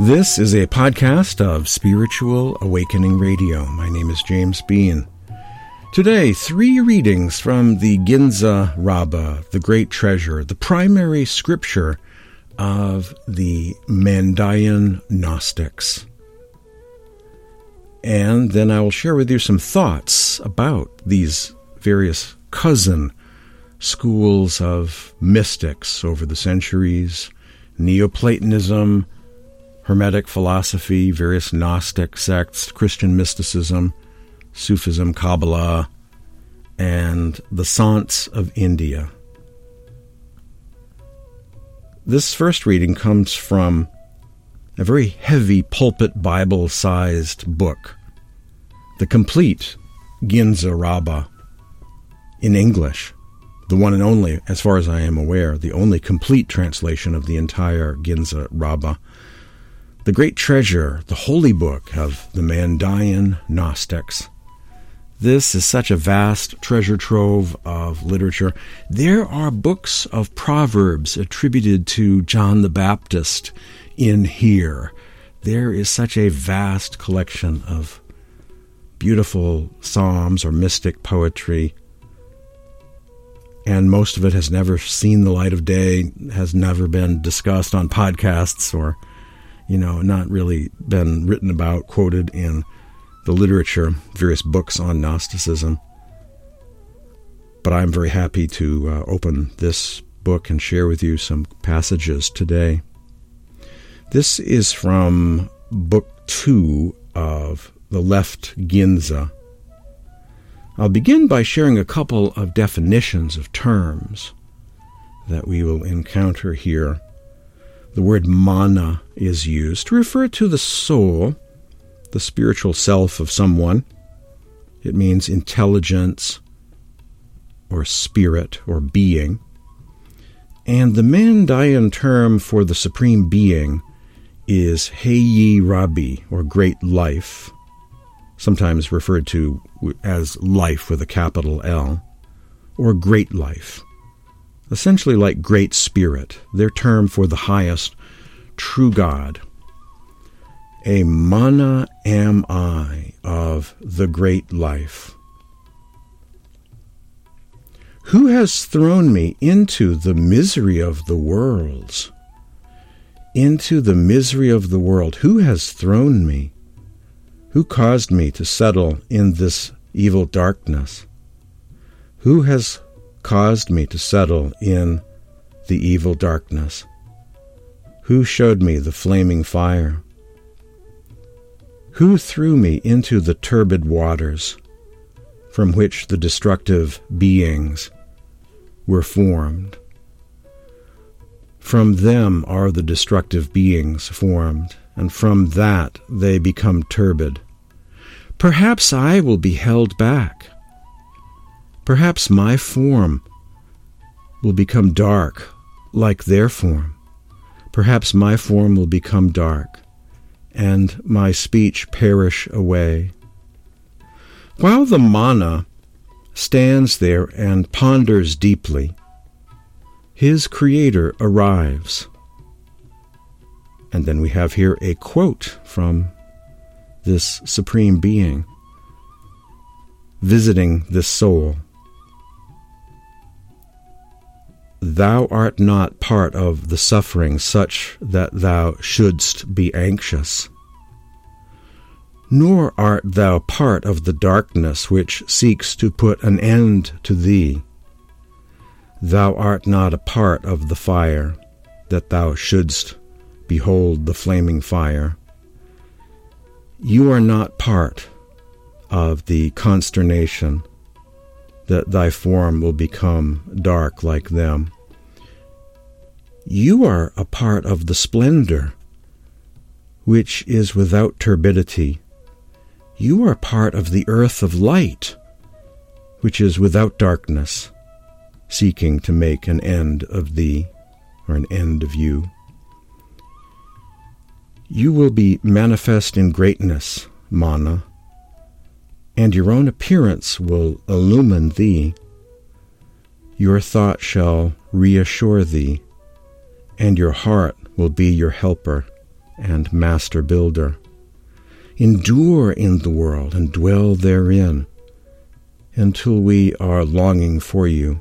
This is a podcast of Spiritual Awakening Radio. My name is James Bean. Today, three readings from the Ginza Rabba, the Great Treasure, the primary scripture of the Mandaean Gnostics. And then I will share with you some thoughts about these various cousin schools of mystics over the centuries Neoplatonism, Hermetic philosophy, various Gnostic sects, Christian mysticism, Sufism, Kabbalah, and the Sants of India. This first reading comes from a very heavy pulpit Bible sized book, the complete Ginza Rabba in English, the one and only, as far as I am aware, the only complete translation of the entire Ginza Rabba the great treasure, the holy book of the Mandaean Gnostics. This is such a vast treasure trove of literature. There are books of Proverbs attributed to John the Baptist in here. There is such a vast collection of beautiful psalms or mystic poetry. And most of it has never seen the light of day, has never been discussed on podcasts or you know, not really been written about, quoted in the literature, various books on Gnosticism. But I'm very happy to uh, open this book and share with you some passages today. This is from Book Two of the Left Ginza. I'll begin by sharing a couple of definitions of terms that we will encounter here the word mana is used to refer to the soul, the spiritual self of someone. It means intelligence or spirit or being. And the Mandaean term for the supreme being is Hayyi Rabbi, or great life, sometimes referred to as life with a capital L, or great life essentially like Great Spirit, their term for the highest true God. A mana am I of the great life. Who has thrown me into the misery of the worlds? Into the misery of the world. Who has thrown me? Who caused me to settle in this evil darkness? Who has caused me to settle in the evil darkness? Who showed me the flaming fire? Who threw me into the turbid waters from which the destructive beings were formed? From them are the destructive beings formed, and from that they become turbid. Perhaps I will be held back Perhaps my form will become dark like their form. Perhaps my form will become dark, and my speech perish away. While the mana stands there and ponders deeply, his Creator arrives. And then we have here a quote from this Supreme Being visiting this soul. Thou art not part of the suffering such that thou shouldst be anxious. Nor art thou part of the darkness which seeks to put an end to thee. Thou art not a part of the fire, that thou shouldst behold the flaming fire. You are not part of the consternation that thy form will become dark like them. You are a part of the splendor which is without turbidity. You are part of the earth of light which is without darkness, seeking to make an end of thee or an end of you. You will be manifest in greatness, Mana and your own appearance will illumine thee. Your thought shall reassure thee, and your heart will be your helper and master builder. Endure in the world and dwell therein until we are longing for you.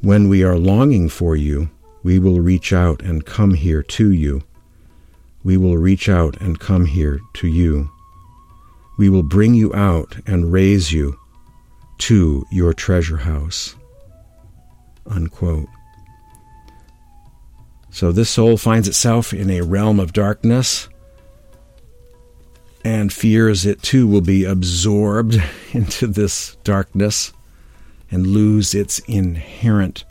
When we are longing for you, we will reach out and come here to you. We will reach out and come here to you. We will bring you out and raise you to your treasure house. Unquote. So this soul finds itself in a realm of darkness and fears it too will be absorbed into this darkness and lose its inherent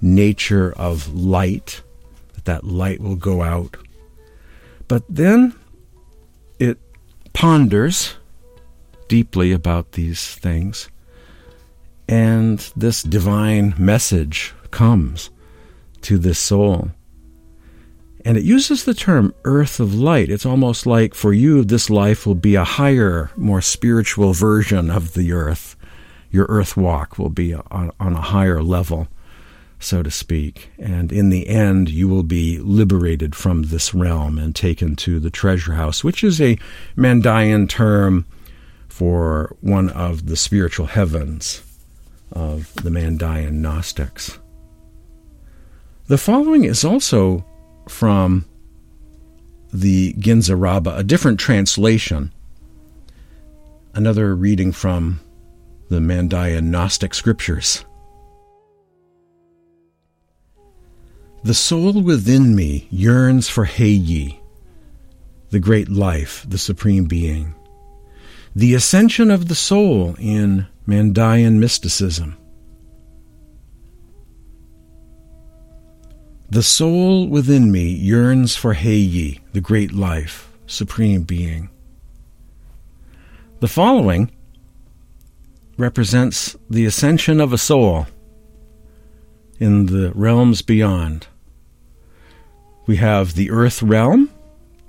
nature of light, that that light will go out. But then it ponders deeply about these things, and this divine message comes to this soul. And it uses the term earth of light. It's almost like for you, this life will be a higher, more spiritual version of the earth. Your earth walk will be on, on a higher level, so to speak. And in the end, you will be liberated from this realm and taken to the treasure house, which is a Mandaean term for one of the spiritual heavens of the Mandaean Gnostics. The following is also from the Ginza Rabba, a different translation. Another reading from the Mandaean Gnostic scriptures. The soul within me yearns for Hayyi, the great life, the supreme being, the ascension of the soul in Mandaean mysticism. The soul within me yearns for Hayyi, the great life, supreme being. The following represents the ascension of a soul in the realms beyond. We have the earth realm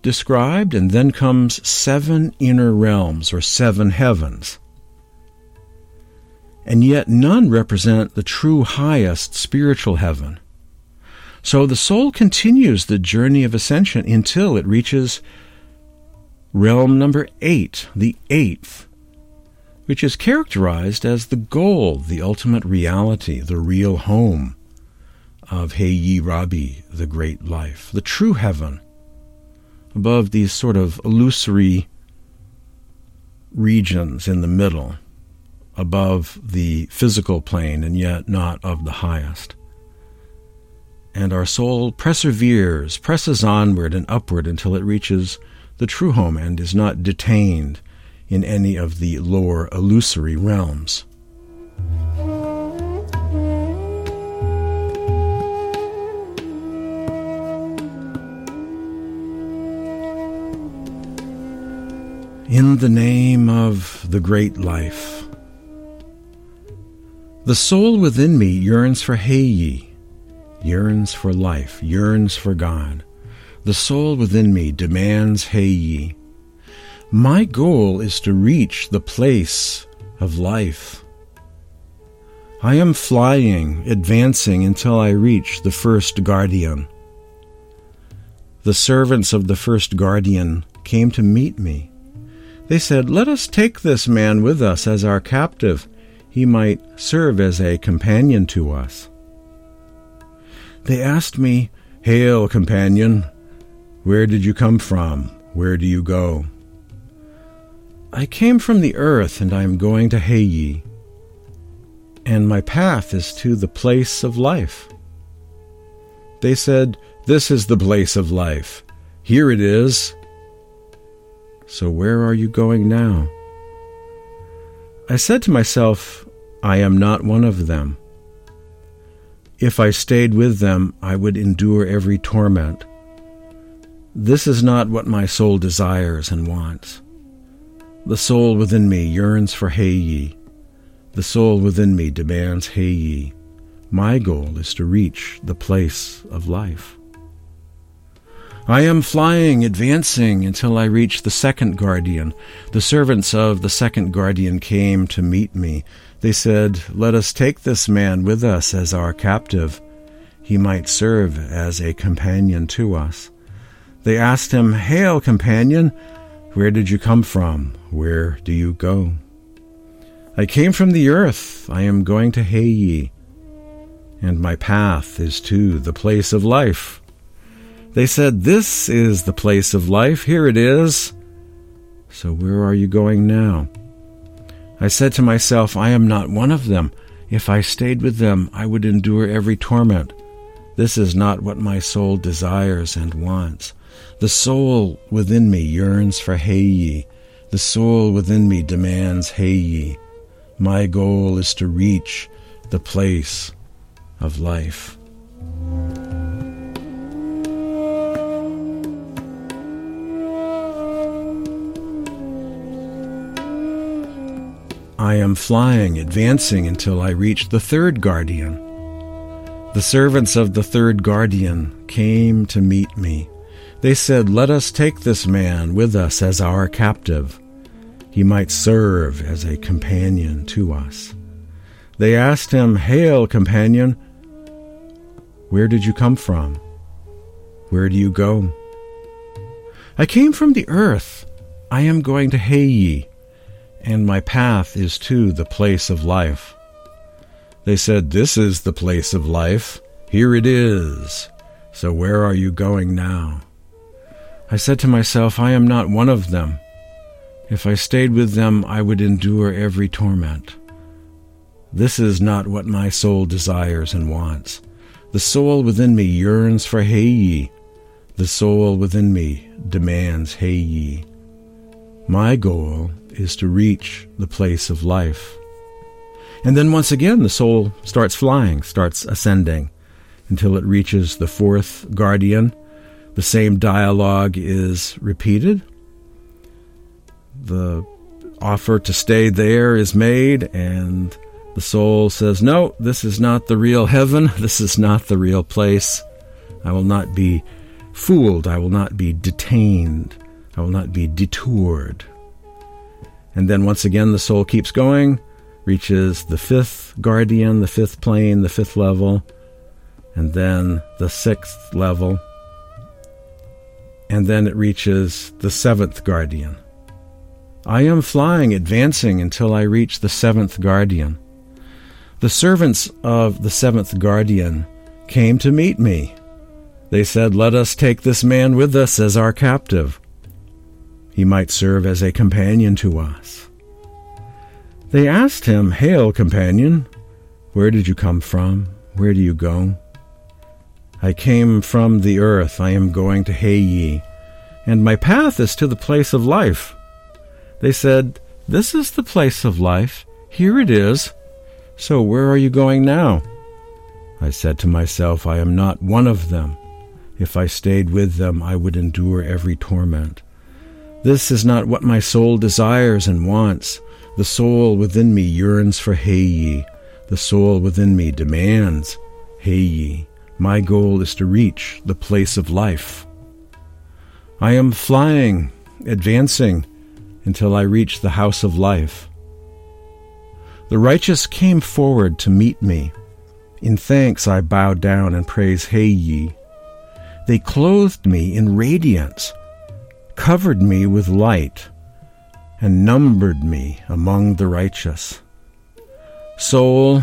described, and then comes seven inner realms or seven heavens. And yet none represent the true highest spiritual heaven so the soul continues the journey of ascension until it reaches realm number eight, the eighth, which is characterized as the goal, the ultimate reality, the real home of Hayyi Rabbi, the great life, the true heaven, above these sort of illusory regions in the middle, above the physical plane and yet not of the highest and our soul perseveres, presses onward and upward until it reaches the true home and is not detained in any of the lower illusory realms. In the name of the great life, the soul within me yearns for Hayyi, yearns for life, yearns for God. The soul within me demands Hayyi. My goal is to reach the place of life. I am flying, advancing until I reach the first guardian. The servants of the first guardian came to meet me. They said, Let us take this man with us as our captive. He might serve as a companion to us. They asked me, Hail, companion, where did you come from? Where do you go? I came from the earth, and I am going to Hayyi, and my path is to the place of life. They said, This is the place of life. Here it is. So where are you going now? I said to myself, I am not one of them. If I stayed with them, I would endure every torment. This is not what my soul desires and wants. The soul within me yearns for Hayyi. The soul within me demands Hayyi. My goal is to reach the place of life. I am flying, advancing until I reach the second guardian. The servants of the second guardian came to meet me. They said, Let us take this man with us as our captive. He might serve as a companion to us. They asked him, Hail, companion! Where did you come from? Where do you go? I came from the earth. I am going to Hayyi, and my path is to the place of life. They said, This is the place of life. Here it is. So where are you going now? I said to myself, I am not one of them. If I stayed with them, I would endure every torment. This is not what my soul desires and wants. The soul within me yearns for Hayyi. The soul within me demands Hayyi. My goal is to reach the place of life. I am flying, advancing until I reach the third guardian. The servants of the third guardian came to meet me. They said, Let us take this man with us as our captive. He might serve as a companion to us. They asked him, Hail, companion! Where did you come from? Where do you go? I came from the earth. I am going to Hayyi, and my path is to the place of life. They said, This is the place of life. Here it is. So where are you going now? I said to myself, I am not one of them. If I stayed with them, I would endure every torment. This is not what my soul desires and wants. The soul within me yearns for Hayyi. The soul within me demands Hayyi. My goal is to reach the place of life. And then once again, the soul starts flying, starts ascending, until it reaches the fourth guardian, the same dialogue is repeated. The offer to stay there is made, and the soul says, No, this is not the real heaven. This is not the real place. I will not be fooled. I will not be detained. I will not be detoured. And then once again, the soul keeps going, reaches the fifth guardian, the fifth plane, the fifth level, and then the sixth level and then it reaches the seventh guardian. I am flying, advancing until I reach the seventh guardian. The servants of the seventh guardian came to meet me. They said, Let us take this man with us as our captive. He might serve as a companion to us. They asked him, Hail, companion, where did you come from? Where do you go? I came from the earth, I am going to Hayyi, and my path is to the place of life. They said, This is the place of life. Here it is. So where are you going now? I said to myself, I am not one of them. If I stayed with them, I would endure every torment. This is not what my soul desires and wants. The soul within me yearns for Hayyi. The soul within me demands Hayyi. My goal is to reach the place of life. I am flying, advancing, until I reach the house of life. The righteous came forward to meet me. In thanks I bowed down and praise Hayyi. They clothed me in radiance, covered me with light, and numbered me among the righteous. Soul,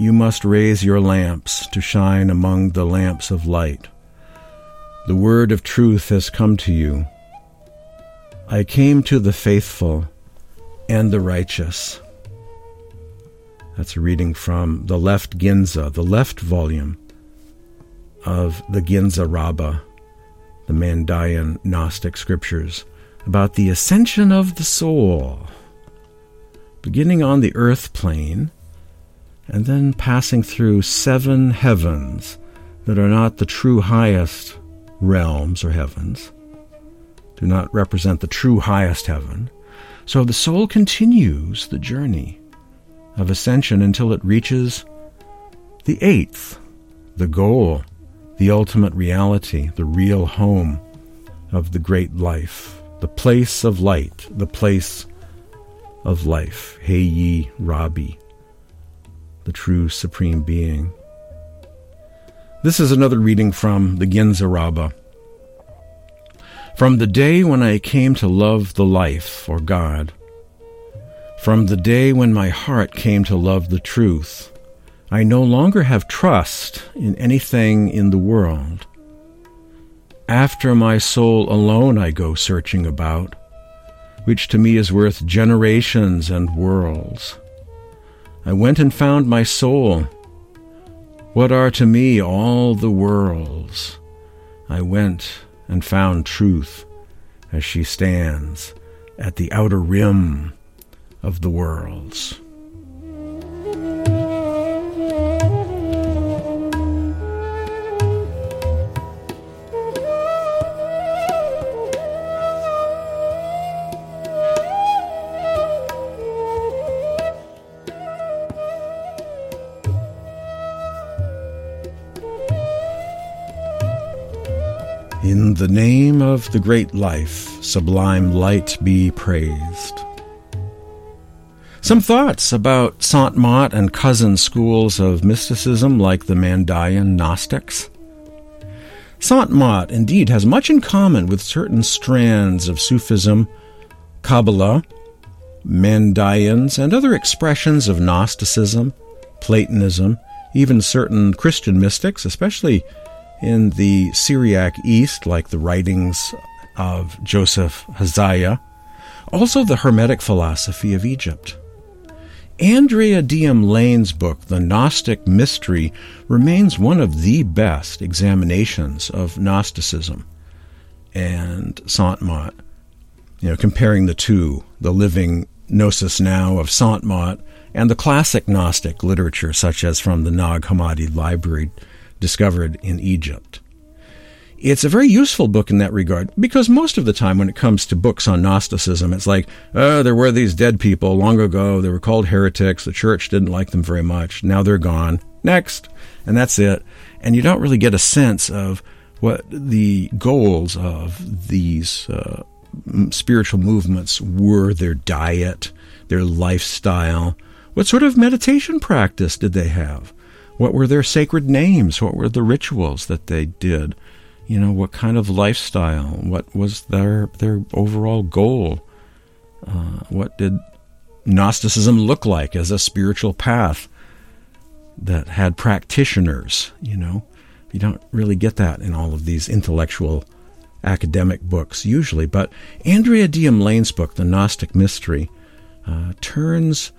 you must raise your lamps to shine among the lamps of light. The word of truth has come to you. I came to the faithful and the righteous. That's a reading from the left Ginza, the left volume of the Ginza Rabba, the Mandaean Gnostic scriptures, about the ascension of the soul. Beginning on the earth plane, and then passing through seven heavens that are not the true highest realms or heavens, do not represent the true highest heaven. So the soul continues the journey of ascension until it reaches the eighth, the goal, the ultimate reality, the real home of the great life, the place of light, the place of life. Hey ye, Rabbi the true Supreme Being. This is another reading from the Ginza Rabba. From the day when I came to love the life, or God, from the day when my heart came to love the truth, I no longer have trust in anything in the world. After my soul alone I go searching about, which to me is worth generations and worlds. I went and found my soul. What are to me all the worlds? I went and found truth as she stands at the outer rim of the worlds. Of the great life, sublime light be praised. Some thoughts about Sant Mat and cousin schools of mysticism like the Mandaean Gnostics. Sant Mat indeed has much in common with certain strands of Sufism, Kabbalah, Mandaeans, and other expressions of Gnosticism, Platonism, even certain Christian mystics, especially in the Syriac East, like the writings of Joseph Hazzaya, also the Hermetic philosophy of Egypt. Andrea Diem Lane's book, The Gnostic Mystery, remains one of the best examinations of Gnosticism and Sant. You know, comparing the two, the living Gnosis now of Sant and the classic Gnostic literature, such as from the Nag Hammadi Library discovered in Egypt. It's a very useful book in that regard because most of the time when it comes to books on Gnosticism, it's like, oh, there were these dead people long ago. They were called heretics. The church didn't like them very much. Now they're gone. Next. And that's it. And you don't really get a sense of what the goals of these uh, spiritual movements were their diet, their lifestyle. What sort of meditation practice did they have? What were their sacred names? What were the rituals that they did? You know, what kind of lifestyle? What was their their overall goal? Uh, what did Gnosticism look like as a spiritual path that had practitioners? You know, you don't really get that in all of these intellectual academic books usually. But Andrea Diem Lane's book, The Gnostic Mystery, uh, turns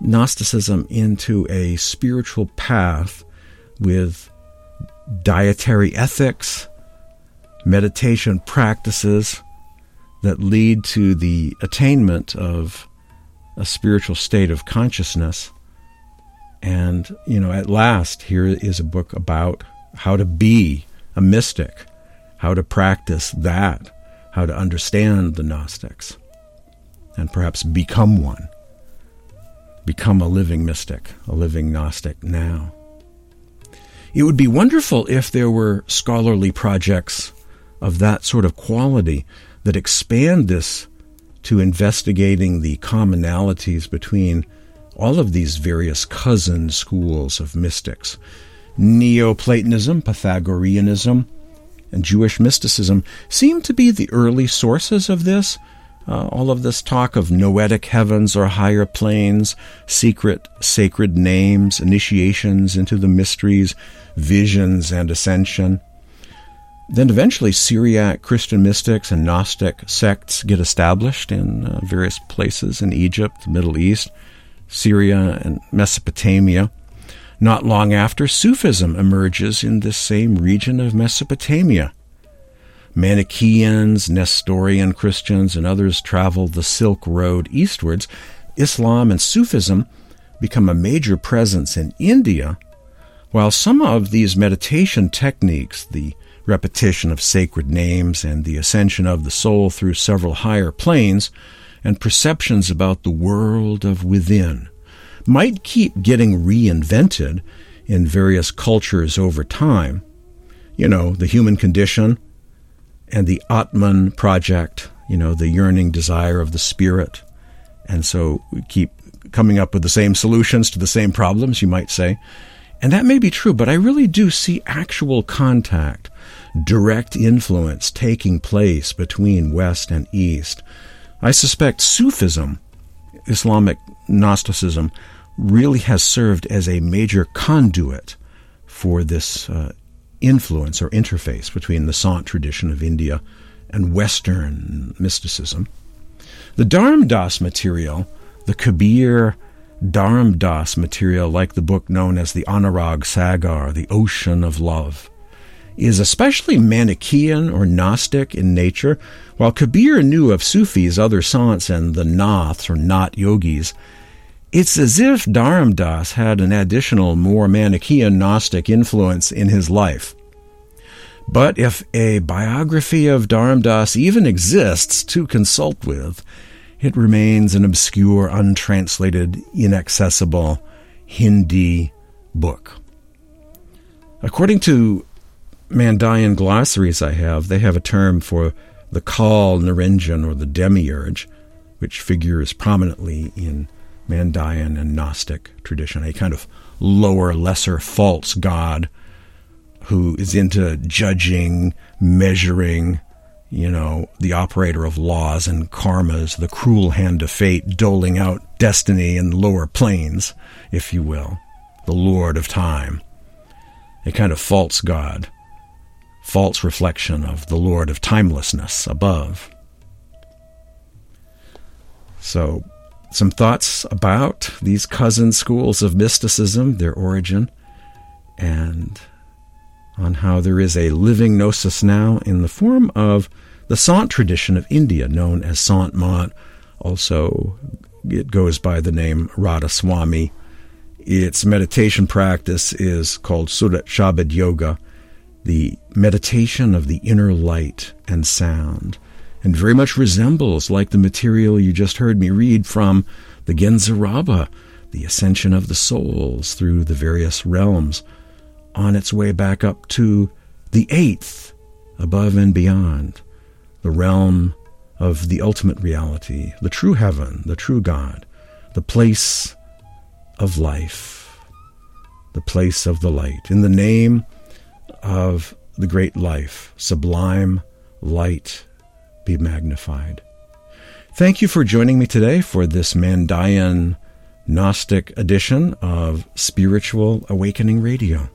Gnosticism into a spiritual path with dietary ethics, meditation practices that lead to the attainment of a spiritual state of consciousness. And, you know, at last, here is a book about how to be a mystic, how to practice that, how to understand the Gnostics, and perhaps become one become a living mystic, a living Gnostic now. It would be wonderful if there were scholarly projects of that sort of quality that expand this to investigating the commonalities between all of these various cousin schools of mystics. Neoplatonism, Pythagoreanism, and Jewish mysticism seem to be the early sources of this, uh, all of this talk of noetic heavens or higher planes, secret sacred names, initiations into the mysteries, visions, and ascension. Then eventually, Syriac Christian mystics and Gnostic sects get established in uh, various places in Egypt, the Middle East, Syria, and Mesopotamia. Not long after, Sufism emerges in this same region of Mesopotamia. Manichaeans, Nestorian Christians, and others travel the Silk Road eastwards, Islam and Sufism become a major presence in India, while some of these meditation techniques, the repetition of sacred names and the ascension of the soul through several higher planes, and perceptions about the world of within, might keep getting reinvented in various cultures over time. You know, the human condition, and the Atman project, you know, the yearning desire of the spirit. And so we keep coming up with the same solutions to the same problems, you might say. And that may be true, but I really do see actual contact, direct influence taking place between West and East. I suspect Sufism, Islamic Gnosticism, really has served as a major conduit for this uh, influence or interface between the Sant tradition of India and Western mysticism. The Dharam Das material, the Kabir Dharam Das material, like the book known as the Anurag Sagar, the Ocean of Love, is especially Manichaean or Gnostic in nature, while Kabir knew of Sufis, other saints, and the Naths or Nath yogis. It's as if Dharam Das had an additional, more Manichaean Gnostic influence in his life. But if a biography of Dharam Das even exists to consult with, it remains an obscure, untranslated, inaccessible Hindi book. According to Mandaean glossaries I have, they have a term for the Kal Niranjan or the demiurge, which figures prominently in Mandaean and Gnostic tradition, a kind of lower, lesser, false god who is into judging, measuring, you know, the operator of laws and karmas, the cruel hand of fate, doling out destiny in lower planes, if you will, the Lord of time, a kind of false god, false reflection of the Lord of timelessness above. So, some thoughts about these cousin schools of mysticism, their origin, and on how there is a living gnosis now in the form of the Sant tradition of India, known as Sant Mat. Also, it goes by the name Radha Swami. Its meditation practice is called Surat Shabad Yoga, the meditation of the inner light and sound, and very much resembles like the material you just heard me read from the Ginza Rabba, the ascension of the souls through the various realms on its way back up to the eighth, above and beyond, the realm of the ultimate reality, the true heaven, the true God, the place of life, the place of the light. In the name of the great life, sublime light, be magnified. Thank you for joining me today for this Mandaean Gnostic edition of Spiritual Awakening Radio.